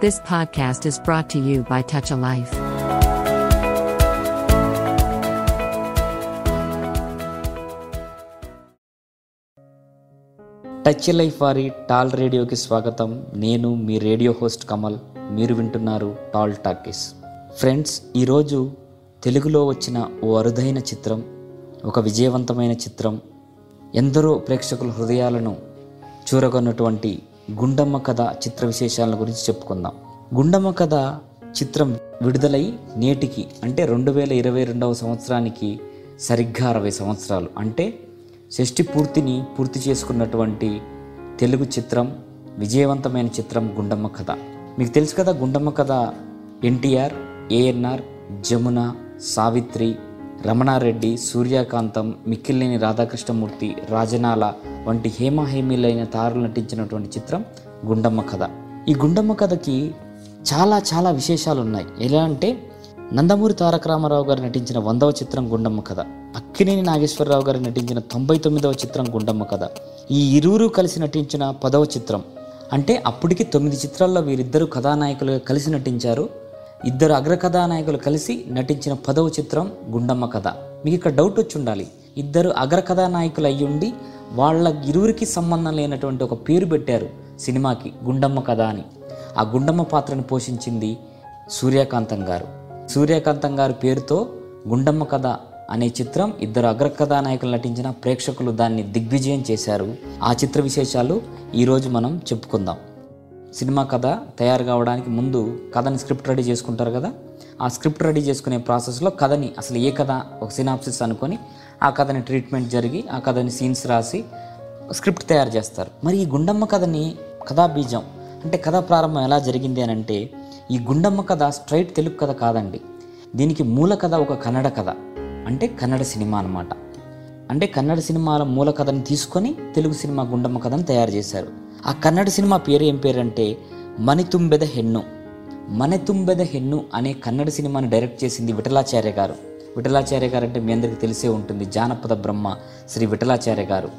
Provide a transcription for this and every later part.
This podcast is brought to you by Touch a Life. Touch life వారి TAL రేడియోకి స్వాగతం. నేను మీ రేడియో హోస్ట్ కమల్. మీరు వింటున్నారు టాల్ టాకీస్ ఫ్రెండ్స్ ఈరోజు తెలుగులో వచ్చిన ఓ అరుదైన చిత్రం ఒక విజయవంతమైన చిత్రం. ఎందరో ప్రేక్షకుల హృదయాలను చూరగొన్నటువంటి గుండమ్మ కథ చిత్ర విశేషాల గురించి చెప్పుకుందాం. గుండమ్మ కథ చిత్రం విడుదలై నేటికి అంటే రెండు వేల ఇరవై రెండవ సంవత్సరానికి సరిగ్గా అరవై సంవత్సరాలు. అంటే షష్టి పూర్తిని పూర్తి చేసుకున్నటువంటి తెలుగు చిత్రం విజయవంతమైన చిత్రం గుండమ్మ కథ. మీకు తెలుసు కదా గుండమ్మ కథ? ఎన్టీఆర్ ఏఎన్ఆర్ జమున సావిత్రి రమణారెడ్డి సూర్యకాంతం మిక్కిలేని రాధాకృష్ణమూర్తి రాజనాల వంటి హేమాహేమీలైన తారులు నటించినటువంటి చిత్రం గుండమ్మ కథ. ఈ గుండమ్మ కథకి చాలా చాలా విశేషాలు ఉన్నాయి ఎలా అంటే నందమూరి తారక రామారావు గారు నటించిన వందవ చిత్రం గుండమ్మ కథ అక్కినేని నాగేశ్వరరావు గారు నటించిన తొంభై తొమ్మిదవ చిత్రం గుండమ్మ కథ ఈ ఇరువురు కలిసి నటించిన పదవ చిత్రం. అంటే అప్పటికి తొమ్మిది చిత్రాల్లో వీరిద్దరూ కథానాయకులుగా కలిసి నటించారు ఇద్దరు అగ్ర కథానాయకులు కలిసి నటించిన పదవ చిత్రం గుండమ్మ కథ. మీకు ఇక్కడ డౌట్ వచ్చి ఉండాలి ఇద్దరు అగ్ర కథానాయకులు అయ్యుండి వాళ్ళ ఇరువురికి సంబంధం లేనటువంటి ఒక పేరు పెట్టారు సినిమాకి గుండమ్మ కథ అని. ఆ గుండమ్మ పాత్రను పోషించింది సూర్యకాంతం గారు. సూర్యకాంతం గారి పేరుతో గుండమ్మ కథ అనే చిత్రం ఇద్దరు అగ్ర కథానాయకులు నటించిన ప్రేక్షకులు దాన్ని దిగ్విజయం చేశారు. ఆ చిత్ర విశేషాలు ఈరోజు మనం చెప్పుకుందాం. సినిమా కథ తయారు కావడానికి ముందు కథని స్క్రిప్ట్ రెడీ చేసుకుంటారు కదా? ఆ స్క్రిప్ట్ రెడీ చేసుకునే ప్రాసెస్లో కథని అసలు ఏ కథ ఒక సినాప్సిస్ అనుకొని ఆ కథని ట్రీట్మెంట్ జరిగి ఆ కథని సీన్స్ రాసి స్క్రిప్ట్ తయారు చేస్తారు. మరి ఈ గుండమ్మ కథని కథా బీజం అంటే కథ ప్రారంభం ఎలా జరిగింది అని అంటే ఈ గుండమ్మ కథ స్ట్రైట్ తెలుగు కథ కాదండి. దీనికి మూల కథ ఒక కన్నడ కథ అంటే కన్నడ సినిమా అన్నమాట. అంటే కన్నడ సినిమాల మూల కథని తీసుకొని తెలుగు సినిమా గుండమ్మ కథను తయారు చేశారు. ఆ కన్నడ సినిమా పేరు ఏం పేరంటే మణితుంబెద హెన్ను. మణితుంబెద హెన్ను అనే కన్నడ సినిమాని డైరెక్ట్ చేసింది విఠలాచార్య గారు. విఠలాచార్య గారు అంటే మీ అందరికీ తెలిసే ఉంటుంది జానపద బ్రహ్మ శ్రీ విఠలాచార్య గారు.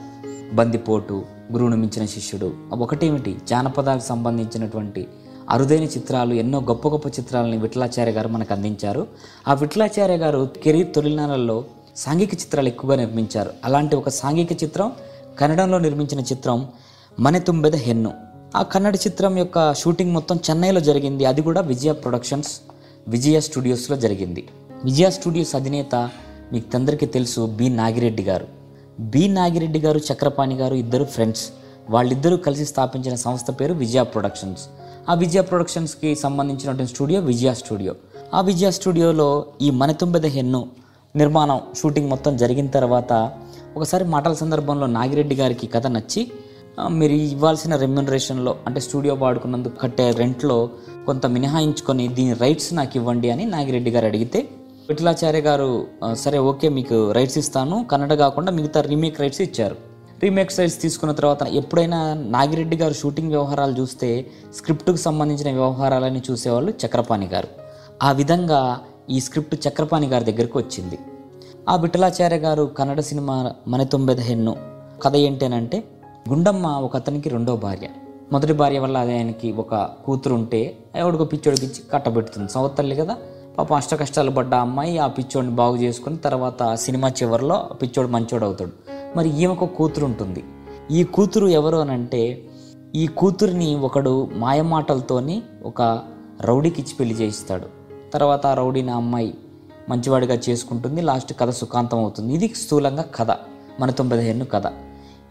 బందిపోటు గురువును మించిన శిష్యుడు. ఒకటేమిటి? జానపదాలకు సంబంధించినటువంటి అరుదైన చిత్రాలు ఎన్నో గొప్ప గొప్ప చిత్రాలని విఠలాచార్య గారు మనకు అందించారు. ఆ విఠలాచార్య గారు కెరీర్ తొలినాళ్ళల్లో సాంఘిక చిత్రాలు ఎక్కువగా నిర్మించారు. అలాంటి ఒక సాంఘిక చిత్రం కన్నడంలో నిర్మించిన చిత్రం మణితుంబెద హెన్ను. ఆ కన్నడ చిత్రం యొక్క షూటింగ్ మొత్తం చెన్నైలో జరిగింది. అది కూడా విజయ ప్రొడక్షన్స్ విజయ స్టూడియోస్లో జరిగింది. విజయ స్టూడియోస్ అధినేత మీకు అందరికీ తెలుసు బి. నాగిరెడ్డి గారు. బి. నాగిరెడ్డి గారు చక్రపాణి గారు ఇద్దరు ఫ్రెండ్స్. వాళ్ళిద్దరూ కలిసి స్థాపించిన సంస్థ పేరు విజయ ప్రొడక్షన్స్. ఆ విజయ ప్రొడక్షన్స్కి సంబంధించినటువంటి స్టూడియో విజయ స్టూడియో. ఆ విజయ స్టూడియోలో ఈ మనతుంబెద హెన్ను నిర్మాణం షూటింగ్ మొత్తం జరిగిన తర్వాత ఒకసారి మాటల సందర్భంలో నాగిరెడ్డి గారికి కథ నచ్చి మీరు ఇవ్వాల్సిన రెమ్యునరేషన్లో అంటే స్టూడియో వాడుకున్నందుకు కట్టే రెంట్లో కొంత మినహాయించుకొని దీని రైట్స్ నాకు ఇవ్వండి అని నాగిరెడ్డి గారు అడిగితే విఠలాచార్య గారు సరే ఓకే మీకు రైట్స్ ఇస్తాను. కన్నడ కాకుండా మిగతా రీమేక్ రైట్స్ ఇచ్చారు. రీమేక్ రైట్స్ తీసుకున్న తర్వాత ఎప్పుడైనా నాగిరెడ్డి గారు షూటింగ్ వ్యవహారాలు చూస్తే స్క్రిప్ట్కు సంబంధించిన వ్యవహారాలని చూసేవాళ్ళు చక్రపాణి గారు. ఆ విధంగా ఈ స్క్రిప్ట్ చక్రపాణి గారి దగ్గరికి వచ్చింది. ఆ విఠలాచార్య గారు కన్నడ సినిమా మన తొమ్మిది హెన్ను కథ ఏంటేనంటే గుండమ్మ ఒక అతనికి రెండో భార్య. మొదటి భార్య వల్ల ఆయనకి ఒక కూతురు ఉంటే ఎవడికో పిచ్చోడికి ఇచ్చి కట్టబెడుతుంది సంవత్సరాలు కదా. పాప అష్ట కష్టాలు పడ్డ అమ్మాయి ఆ పిచ్చోడిని బాగు చేసుకుని తర్వాత సినిమా చివరిలో ఆ పిచ్చోడు మంచోడు అవుతాడు. మరి ఈమెకు కూతురు ఉంటుంది ఈ కూతురు ఎవరు అని అంటే ఈ కూతురిని ఒకడు మాయమాటలతోని ఒక రౌడీకి ఇచ్చి పెళ్ళి చేయిస్తాడు. తర్వాత ఆ రౌడీని అమ్మాయి మంచివాడిగా చేసుకుంటుంది. లాస్ట్ కథ సుఖాంతం అవుతుంది. ఇది స్థూలంగా కథ. మన తొంభై కథ.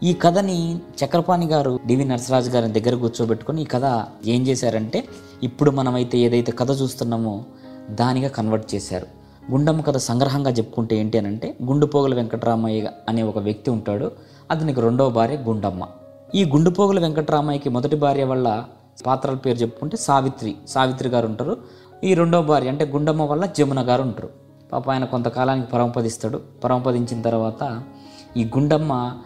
ఈ కథని చక్రపాణి గారు డివి నరసరాజు గారి దగ్గర కూర్చోబెట్టుకొని ఈ కథ ఏం చేశారంటే ఇప్పుడు మనమైతే ఏదైతే కథ చూస్తున్నామో దానిగా కన్వర్ట్ చేశారు. గుండమ్మ కథ సంగ్రహంగా చెప్పుకుంటే ఏంటి అని అంటే గుండుపోగుల వెంకటరామయ్య అనే ఒక వ్యక్తి ఉంటాడు అతనికి రెండవ భార్య గుండమ్మ. ఈ గుండుపోగుల వెంకటరామయ్యకి మొదటి భార్య వల్ల పాత్రల పేరు చెప్పుకుంటే సావిత్రి సావిత్రి గారు ఉంటారు. ఈ రెండవ భార్య అంటే గుండమ్మ వల్ల జమున గారు ఉంటారు. పాప ఆయన కొంతకాలానికి పరమపదిస్తాడు. పరమపదించిన తర్వాత ఈ గుండమ్మ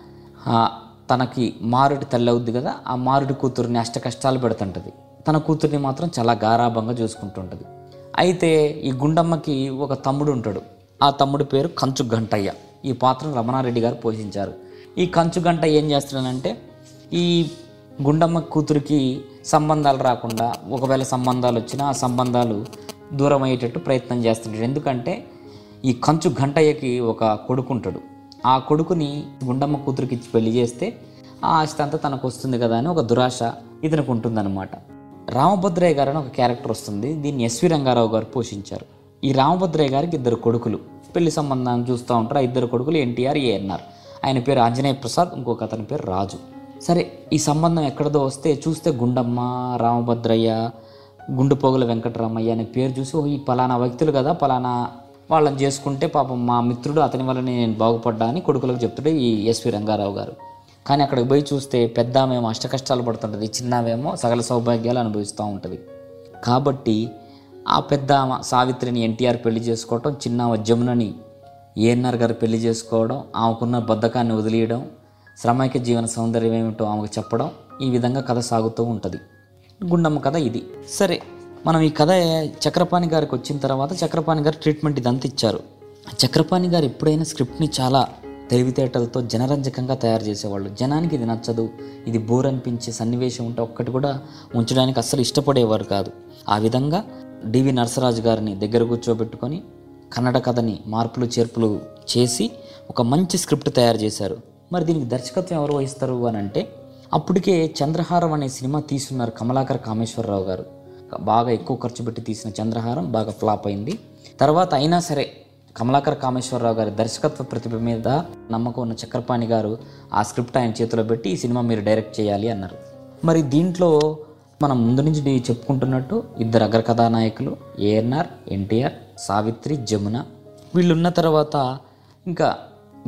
తనకి మారుడి తల్లి అవుద్ది కదా ఆ మారుడి కూతుర్ని అష్ట కష్టాలు పెడుతుంటుంది. తన కూతుర్ని మాత్రం చాలా గారాభంగా చూసుకుంటుంటుంది. అయితే ఈ గుండమ్మకి ఒక తమ్ముడు ఉంటాడు. ఆ తమ్ముడి పేరు కంచు గంటయ్య. ఈ పాత్రను రమణారెడ్డి గారు పోషించారు. ఈ కంచు గంట ఏం చేస్తున్నాడంటే ఈ గుండమ్మ కూతురికి సంబంధాలు రాకుండా ఒకవేళ సంబంధాలు వచ్చినా ఆ సంబంధాలు దూరం అయ్యేటట్టు ప్రయత్నం చేస్తుంటాడు ఎందుకంటే ఈ కంచు గంటయ్యకి ఒక కొడుకు ఉంటాడు ఆ కొడుకుని గుండమ్మ కూతురికి ఇచ్చి పెళ్ళి చేస్తే ఆ ఆస్తి అంతా తనకు వస్తుంది కదా అని ఒక దురాశ ఇతనికి ఉంటుందన్నమాట. రామభద్రయ్య గారు అని ఒక క్యారెక్టర్ వస్తుంది. దీన్ని ఎస్వి రంగారావు గారు పోషించారు. ఈ రామభద్రయ్య గారికి ఇద్దరు కొడుకులు. పెళ్ళి సంబంధాన్ని చూస్తూ ఉంటారు. ఆ ఇద్దరు కొడుకులు ఎన్టీఆర్ ఏఎన్ఆర్. ఆయన పేరు ఆంజనేయ ప్రసాద్ ఇంకొక అతని పేరు రాజు. సరే ఈ సంబంధం ఎక్కడదో వస్తే చూస్తే గుండమ్మ రామభద్రయ్య గుండుపోగుల వెంకటరామయ్య అనే పేరు చూసి ఈ పలానా వ్యక్తులు కదా పలానా వాళ్ళని చేసుకుంటే పాపం మా మిత్రుడు అతని వల్లనే నేను బాగుపడ్డా అని కొడుకులకు చెప్తాడు ఈ ఎస్వి రంగారావు గారు. కానీ అక్కడికి పోయి చూస్తే పెద్ద ఆమెమో అష్ట కష్టాలు పడుతుంటుంది చిన్నవేమో సకల సౌభాగ్యాలు అనుభవిస్తూ ఉంటుంది. కాబట్టి ఆ పెద్ద సావిత్రిని ఎన్టీఆర్ పెళ్ళి చేసుకోవటం చిన్న జమునని ఏఎన్ఆర్ గారు పెళ్ళి చేసుకోవడం ఆమెకున్న బద్ధకాన్ని వదిలేయడం శ్రమైక జీవన సౌందర్యం ఏమిటో ఆమెకు చెప్పడం ఈ విధంగా కథ సాగుతూ ఉంటుంది. గుండమ్మ కథ ఇది. సరే మనం ఈ కథ చక్రపాణి గారికి వచ్చిన తర్వాత చక్రపాణి గారు ట్రీట్మెంట్ ఇదంతా ఇచ్చారు. చక్రపాణి గారు ఎప్పుడైనా స్క్రిప్ట్ని చాలా తెలివితేటలతో జనరంజకంగా తయారు చేసేవాళ్ళు. జనానికి ఇది నచ్చదు ఇది బోర్ అనిపించే సన్నివేశం ఉంటే ఒక్కటి కూడా ఉంచడానికి అస్సలు ఇష్టపడేవారు కాదు. ఆ విధంగా డివి నరసరాజు గారిని దగ్గర కూర్చోబెట్టుకొని కన్నడ కథని మార్పులు చేర్పులు చేసి ఒక మంచి స్క్రిప్ట్ తయారు చేశారు. మరి దీనికి దర్శకత్వం ఎవరు వహిస్తారు అని అంటే అప్పటికే చంద్రహారం అనే సినిమా తీసున్నారు కమలాకర్ కామేశ్వరరావు గారు. బాగా ఎక్కువ ఖర్చు పెట్టి తీసిన చంద్రహారం బాగా ఫ్లాప్ అయింది. తర్వాత అయినా సరే కమలాకర్ కామేశ్వరరావు గారి దర్శకత్వ ప్రతిభ మీద నమ్మకం ఉన్న చక్రపాణి గారు ఆ స్క్రిప్ట్ ఆయన చేతిలో పెట్టి ఈ సినిమా మీరు డైరెక్ట్ చేయాలి అన్నారు. మరి దీంట్లో మనం ముందు నుంచి చెప్పుకుంటున్నట్టు ఇద్దరు అగ్ర కథానాయకులు ఏఎన్ఆర్ ఎన్టీఆర్ సావిత్రి జమున వీళ్ళున్న తర్వాత ఇంకా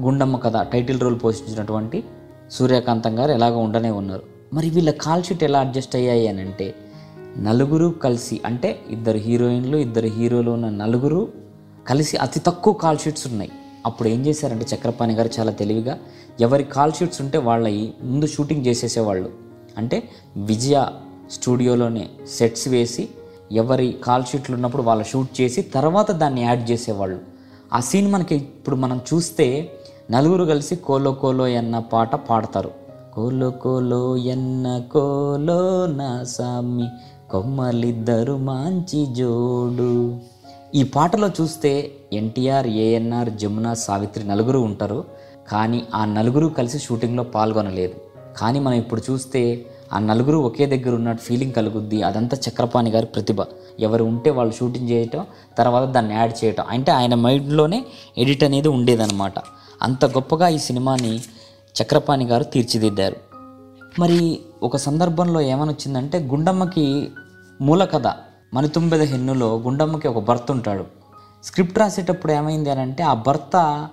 గుండమ్మ కథ టైటిల్ రోల్ పోషించినటువంటి సూర్యకాంతం గారు ఎలాగో ఉండనే ఉన్నారు. మరి వీళ్ళ కాల్ షీట్ ఎలా అడ్జస్ట్ అయ్యాయి అని అంటే నలుగురు కలిసి అంటే ఇద్దరు హీరోయిన్లు ఇద్దరు హీరోలు ఉన్న నలుగురు కలిసి అతి తక్కువ కాల్ షీట్స్ ఉన్నాయి. అప్పుడు ఏం చేశారంటే చక్రపాణి గారు చాలా తెలివిగా ఎవరి కాల్ షీట్స్ ఉంటే వాళ్ళ ముందు షూటింగ్ చేసేసేవాళ్ళు. అంటే విజయ స్టూడియోలోనే సెట్స్ వేసి ఎవరి కాల్ షీట్లు ఉన్నప్పుడు వాళ్ళు షూట్ చేసి తర్వాత దాన్ని యాడ్ చేసేవాళ్ళు. ఆ సీన్ మనకి ఇప్పుడు మనం చూస్తే నలుగురు కలిసి కోలో కోలో అన్న పాట పాడతారు. కోలో కోలో ఎన్న కోలో నా సామి కొమ్మలిద్దరు మంచి జోడు. ఈ పాటలో చూస్తే ఎన్టీఆర్ ఏఎన్ఆర్ జమున సావిత్రి నలుగురు ఉంటారు. కానీ ఆ నలుగురు కలిసి షూటింగ్లో పాల్గొనలేదు. కానీ మనం ఇప్పుడు చూస్తే ఆ నలుగురు ఒకే దగ్గర ఉన్నట్టు ఫీలింగ్ కలుగుద్ది. అదంతా చక్రపాణి గారి ప్రతిభ. ఎవరు ఉంటే వాళ్ళు షూటింగ్ చేయటం తర్వాత దాన్ని యాడ్ చేయటం. అంటే ఆయన మైండ్లోనే ఎడిట్ అనేది ఉండేదన్నమాట. అంత గొప్పగా ఈ సినిమాని చక్రపాణి గారు తీర్చిదిద్దారు. మరి ఒక సందర్భంలో ఏమనొచ్చిందంటే గుండమ్మకి మూల కథ మణితుంబెద హెన్నులో గుండమ్మకి ఒక భర్త ఉంటాడు. స్క్రిప్ట్ రాసేటప్పుడు ఏమైంది అని అంటే ఆ భర్త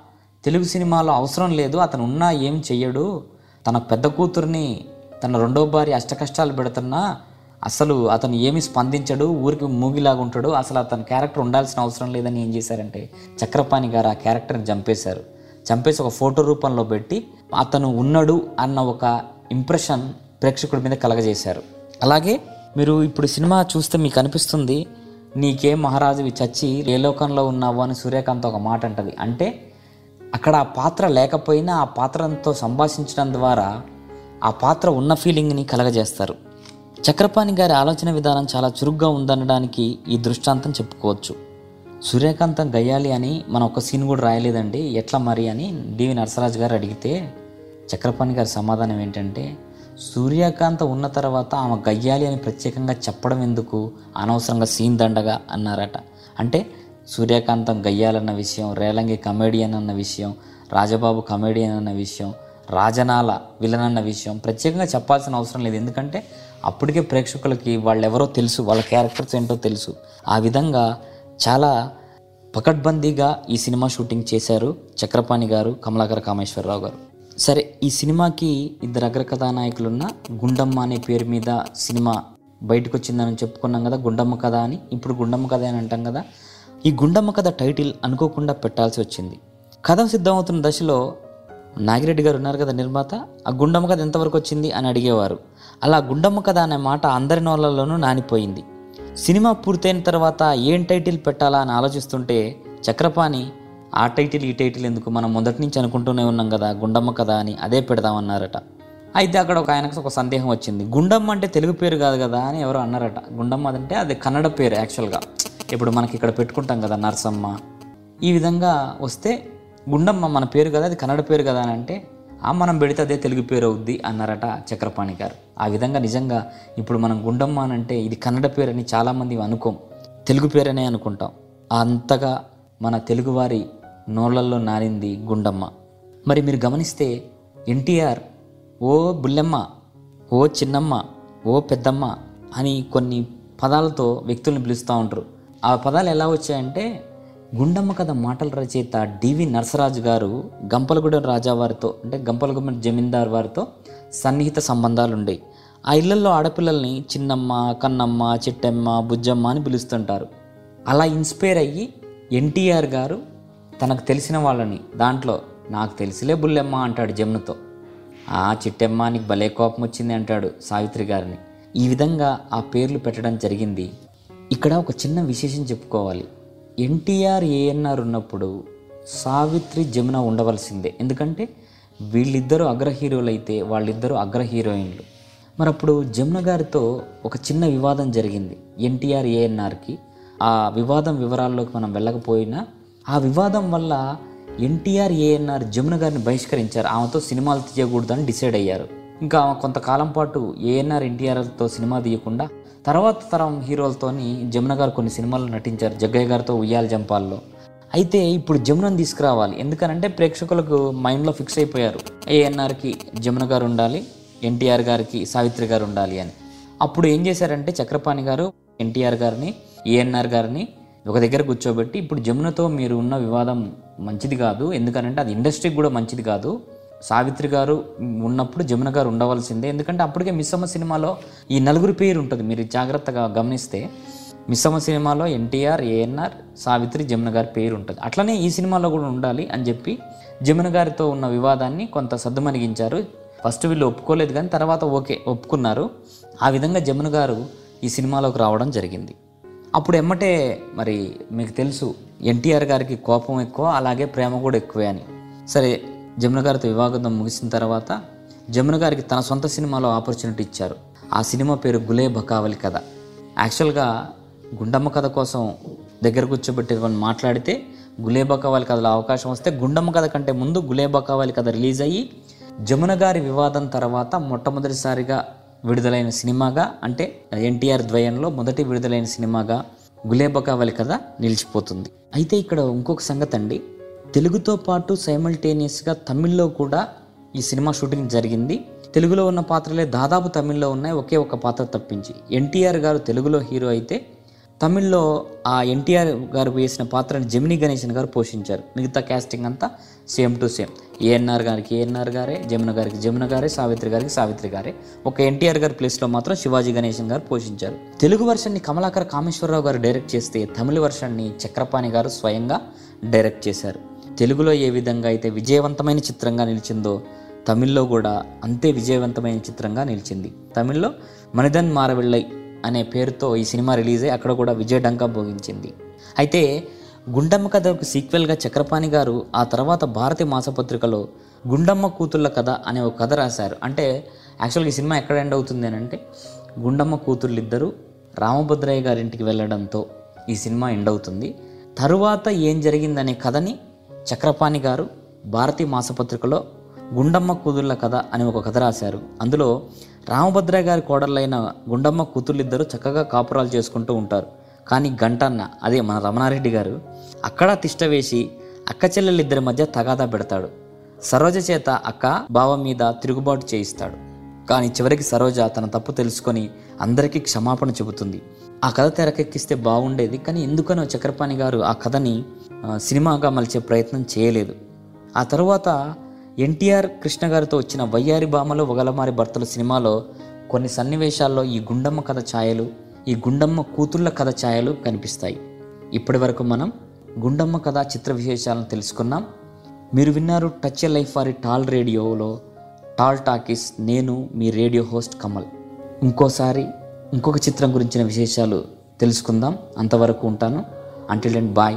తెలుగు సినిమాలో అవసరం లేదు అతను ఉన్నా ఏం చెయ్యడు తన పెద్ద కూతుర్ని తన రెండో భార్య అష్టకష్టాలు పెడుతున్నా అసలు అతను ఏమి స్పందించడు ఊరికి మూగిలాగా ఉంటాడు అసలు అతని క్యారెక్టర్ ఉండాల్సిన అవసరం లేదని ఏం చేశారంటే చక్రపాణి గారు ఆ క్యారెక్టర్ని చంపేశారు. చంపేసి ఒక ఫోటో రూపంలో పెట్టి అతను ఉన్నాడు అన్న ఒక ఇంప్రెషన్ ప్రేక్షకుడి మీద కలగజేశారు. అలాగే మీరు ఇప్పుడు సినిమా చూస్తే మీకు అనిపిస్తుంది నీకే మహారాజువి చచ్చి ఏ లోకంలో ఉన్నావు అని సూర్యకాంత్ ఒక మాట అంటది. అంటే అక్కడ ఆ పాత్ర లేకపోయినా ఆ పాత్రతో సంభాషించడం ద్వారా ఆ పాత్ర ఉన్న ఫీలింగ్ని కలగజేస్తారు. చక్రపాణి గారి ఆలోచన విధానం చాలా చురుగ్గా ఉందనడానికి ఈ దృష్టాంతం చెప్పుకోవచ్చు. సూర్యకాంతం గయ్యాలి అని మనం ఒక సీన్ కూడా రాయలేదండి. ఎట్లా మరి అని డివి నరసరాజు గారు అడిగితే చక్రపాణి గారి సమాధానం ఏంటంటే సూర్యకాంత ఉన్న తర్వాత ఆమె గయ్యాలి అని ప్రత్యేకంగా చెప్పడం ఎందుకు? అనవసరంగా సీన్ దండగా అన్నారట. అంటే సూర్యకాంతం గయ్యాలన్న విషయం రేలంగి కమేడియన్ అన్న విషయం రాజబాబు కమేడియన్ అన్న విషయం రాజనాల విలన్ అన్న విషయం ప్రత్యేకంగా చెప్పాల్సిన అవసరం లేదు. ఎందుకంటే అప్పటికే ప్రేక్షకులకి వాళ్ళెవరో తెలుసు వాళ్ళ క్యారెక్టర్స్ ఏంటో తెలుసు. ఆ విధంగా చాలా పకడ్బందీగా ఈ సినిమా షూటింగ్ చేశారు చక్రపాణి గారు కమలాకర కామేశ్వరరావు గారు. సరే ఈ సినిమాకి ఇద్దరు అగ్ర కథానాయకులున్న గుండమ్మ అనే పేరు మీద సినిమా బయటకు వచ్చిందని చెప్పుకున్నాం కదా గుండమ్మ కథ అని. ఇప్పుడు గుండమ్మ కథ అని అంటాం కదా. ఈ గుండమ్మ కథ టైటిల్ అనుకోకుండా పెట్టాల్సి వచ్చింది. కథ సిద్ధమవుతున్న దశలో నాగిరెడ్డి గారు ఉన్నారు కదా నిర్మాత ఆ గుండమ్మ కథ ఎంతవరకు వచ్చింది? అని అడిగేవారు. అలా గుండమ్మ కథ అనే మాట అందరి నోళ్ళలోనూ నానిపోయింది. సినిమా పూర్తయిన తర్వాత ఏం టైటిల్ పెట్టాలా అని ఆలోచిస్తుంటే చక్రపాణి ఆ టైటిల్ ఈ టైటిల్ ఎందుకు? మనం మొదటి నుంచి అనుకుంటూనే ఉన్నాం కదా గుండమ్మ కదా అని అదే పెడదామన్నారట. అయితే అక్కడ ఒక ఆయనకు ఒక సందేహం వచ్చింది. గుండమ్మ అంటే తెలుగు పేరు కాదు కదా అని ఎవరో అన్నారట. గుండమ్మ అంటే అది కన్నడ పేరు యాక్చువల్గా. ఇప్పుడు మనకి ఇక్కడ పెట్టుకుంటాం కదా నర్సమ్మ. ఈ విధంగా వస్తే గుండమ్మ మన పేరు కదా అది కన్నడ పేరు కదా అని అంటే ఆ మనం పెడితే అదే తెలుగు పేరు అవుద్ది అన్నారట చక్రపాణి గారు. ఆ విధంగా నిజంగా ఇప్పుడు మనం గుండమ్మ అని అంటే ఇది కన్నడ పేరు అని చాలామంది అనుకోం. తెలుగు పేరనే అనుకుంటాం. అంతగా మన తెలుగువారి నోళ్ళల్లో నారింది గుండమ్మ. మరి మీరు గమనిస్తే ఎన్టీఆర్ ఓ బుల్లెమ్మ ఓ చిన్నమ్మ ఓ పెద్దమ్మ అని కొన్ని పదాలతో వ్యక్తుల్ని పిలుస్తూ ఉంటారు ఆ పదాలు ఎలా వచ్చాయంటే గుండమ్మ కథ మాటల రచయిత డివి నరసరాజు గారు గంపలగూడెం రాజా వారితో అంటే గంపలగూడెం జమీందార్ వారితో సన్నిహిత సంబంధాలు ఉండేవి ఆ ఇళ్ళలో ఆడపిల్లల్ని చిన్నమ్మ కన్నమ్మ చిట్టమ్మ బుజ్జమ్మ అని పిలుస్తుంటారు. అలా ఇన్స్పైర్ అయ్యి ఎన్టీఆర్ గారు తనకు తెలిసిన వాళ్ళని. దాంట్లో నాకు తెలిసిలే బుల్లెమ్మ అంటాడు జమునతో. ఆ చిట్టెమ్మ నీకు భలే కోపం వచ్చింది అంటాడు సావిత్రి గారిని. ఈ విధంగా ఆ పేర్లు పెట్టడం జరిగింది. ఇక్కడ ఒక చిన్న విశేషం చెప్పుకోవాలి. ఎన్టీఆర్ ఏఎన్ఆర్ ఉన్నప్పుడు సావిత్రి జమున ఉండవలసిందే. ఎందుకంటే వీళ్ళిద్దరూ అగ్ర హీరోలు అయితే వాళ్ళిద్దరూ అగ్ర హీరోయిన్లు మరి అప్పుడు జమున గారితో ఒక చిన్న వివాదం జరిగింది. ఎన్టీఆర్ ఏఎన్ఆర్కి. ఆ వివాదం వివరాల్లోకి మనం వెళ్ళకపోయినా ఆ వివాదం వల్ల ఎన్టీఆర్ ఏఎన్ఆర్ జమున గారిని బహిష్కరించారు. ఆమెతో సినిమాలు తీయకూడదని డిసైడ్ అయ్యారు. ఇంకా ఆమె కొంతకాలం పాటు ఏఎన్ఆర్ ఎన్టీఆర్తో సినిమా తీయకుండా తర్వాత తరం హీరోలతోని జమున గారు కొన్ని సినిమాలు నటించారు జగ్గయ్య గారితో ఉయ్యాల జంపాల్లో. అయితే ఇప్పుడు జమునని తీసుకురావాలి. ఎందుకనంటే ప్రేక్షకులకు మైండ్లో ఫిక్స్ అయిపోయారు. ఏఎన్ఆర్కి జమున గారు ఉండాలి ఎన్టీఆర్ గారికి సావిత్రి గారు ఉండాలి అని. అప్పుడు ఏం చేశారంటే చక్రపాణి గారు ఎన్టీఆర్ గారిని ఏఎన్ఆర్ గారిని ఒక దగ్గర కూర్చోబెట్టి ఇప్పుడు జమునతో మీరు ఉన్న వివాదం మంచిది కాదు. ఎందుకనంటే అది ఇండస్ట్రీకి కూడా మంచిది కాదు. సావిత్రి గారు ఉన్నప్పుడు జమున గారు ఉండవలసిందే. ఎందుకంటే అప్పటికే మిస్సమ్మ సినిమాలో ఈ నలుగురి పేరు ఉంటుంది. మీరు జాగ్రత్తగా గమనిస్తే మిస్సమ్మ సినిమాలో ఎన్టీఆర్ ఏఎన్ఆర్ సావిత్రి జమున గారి పేరు ఉంటుంది. అట్లనే ఈ సినిమాలో కూడా ఉండాలి అని చెప్పి జమున గారితో ఉన్న వివాదాన్ని కొంత సద్దుమణిగించారు. ఫస్ట్ వీళ్ళు ఒప్పుకోలేదు కానీ తర్వాత ఓకే ఒప్పుకున్నారు. ఆ విధంగా జమున గారు ఈ సినిమాలోకి రావడం జరిగింది. అప్పుడు ఎమ్మటే మరి మీకు తెలుసు ఎన్టీఆర్ గారికి కోపం ఎక్కువ అలాగే ప్రేమ కూడా ఎక్కువే అని. సరే జమున గారితో వివాహం ముగిసిన తర్వాత జమున గారికి తన సొంత సినిమాలో ఆపర్చునిటీ ఇచ్చారు. ఆ సినిమా పేరు గులే బకావలి కథ. యాక్చువల్గా గుండమ్మ కథ కోసం దగ్గర కూర్చోబెట్టి మాట్లాడితే గులే బకావాలి కథలో అవకాశం వస్తే గుండమ్మ కథ కంటే ముందు గులే బకావాలి కథ రిలీజ్ అయ్యి జమున గారి వివాదం తర్వాత మొట్టమొదటిసారిగా విడుదలైన సినిమాగా అంటే ఎన్టీఆర్ ద్వయంలో మొదటి విడుదలైన సినిమాగా గులేబకావలి కథ నిలిచిపోతుంది. అయితే ఇక్కడ ఇంకొక సంగతి అండి. తెలుగుతో పాటు సైమల్టేనియస్గా తమిళ్ళో కూడా ఈ సినిమా షూటింగ్ జరిగింది. తెలుగులో ఉన్న పాత్రలే దాదాపు తమిళ్ళో ఉన్నాయి. ఒకే ఒక పాత్ర తప్పించి. ఎన్టీఆర్ గారు తెలుగులో హీరో అయితే తమిళ్ళో ఆ ఎన్టీఆర్ గారు వేసిన పాత్రని జమిని గణేశన్ గారు పోషించారు. మిగతా క్యాస్టింగ్ అంతా సేమ్ టు సేమ్. ఏఎన్ఆర్ గారికి ఏఎన్ఆర్ గారే జమున గారికి జమున గారే సావిత్రి గారికి సావిత్రి గారే. ఒక ఎన్టీఆర్ గారి ప్లేస్లో మాత్రం శివాజీ గణేశన్ గారు పోషించారు. తెలుగు వర్షన్ని కమలాకర్ కామేశ్వరరావు గారు డైరెక్ట్ చేస్తే తమిళ వర్షన్ని చక్రపాణి గారు స్వయంగా డైరెక్ట్ చేశారు. తెలుగులో ఏ విధంగా అయితే విజయవంతమైన చిత్రంగా నిలిచిందో తమిళ్ళో కూడా అంతే విజయవంతమైన చిత్రంగా నిలిచింది. తమిళ్ళో మనిదన్ మారవిళ్ళై అనే పేరుతో ఈ సినిమా రిలీజ్ అయ్యి అక్కడ కూడా విజయ డంకా భోగించింది. అయితే గుండమ్మ కథకు సీక్వెల్గా చక్రపాణి గారు ఆ తర్వాత భారతి మాసపత్రికలో గుండమ్మ కూతుళ్ళ కథ అనే ఒక కథ రాశారు. అంటే యాక్చువల్గా ఈ సినిమా ఎక్కడ ఎండ్ అవుతుంది అని అంటే గుండమ్మ కూతుళ్ళు ఇద్దరు రామభద్రయ్య గారి ఇంటికి వెళ్ళడంతో ఈ సినిమా ఎండ్ అవుతుంది. తరువాత ఏం జరిగిందనే కథని చక్రపాణి గారు భారతీ మాసపత్రికలో గుండమ్మ కూతుళ్ళ కథ అని ఒక కథ రాశారు. అందులో రామభద్రయ్య గారి కోడళ్ళైన గుండమ్మ కూతుళ్ళిద్దరూ చక్కగా కాపురాలు చేసుకుంటూ ఉంటారు. కానీ గంటన్న అదే మన రమణారెడ్డి గారు అక్కడ తిష్ట వేసి అక్క చెల్లెలిద్దరి మధ్య తగాదా పెడతాడు. సరోజ చేత అక్క బావ మీద తిరుగుబాటు చేయిస్తాడు. కానీ చివరికి సరోజ తన తప్పు తెలుసుకొని అందరికీ క్షమాపణ చెబుతుంది. ఆ కథ తెరకెక్కిస్తే బాగుండేది కానీ ఎందుకనో చక్రపాణి గారు ఆ కథని సినిమాగా మలిచే ప్రయత్నం చేయలేదు. ఆ తరువాత ఎన్టీఆర్ కృష్ణ గారితో వచ్చిన వయ్యారి భామలు వగలమారి భర్తలు సినిమాలో కొన్ని సన్నివేశాల్లో ఈ గుండమ్మ కథ ఛాయలు ఈ గుండమ్మ కూతుళ్ళ కథ ఛాయలు కనిపిస్తాయి. ఇప్పటి వరకు మనం గుండమ్మ కథ చిత్ర విశేషాలను తెలుసుకున్నాం. మీరు విన్నారు టచ్ లైఫ్ ఆర్ టాల్ రేడియోలో టాల్ టాకీస్ నేను మీ రేడియో హోస్ట్ కమల్. ఇంకోసారి ఇంకొక చిత్రం గురించిన విశేషాలు తెలుసుకుందాం. అంతవరకు ఉంటాను. Until and bye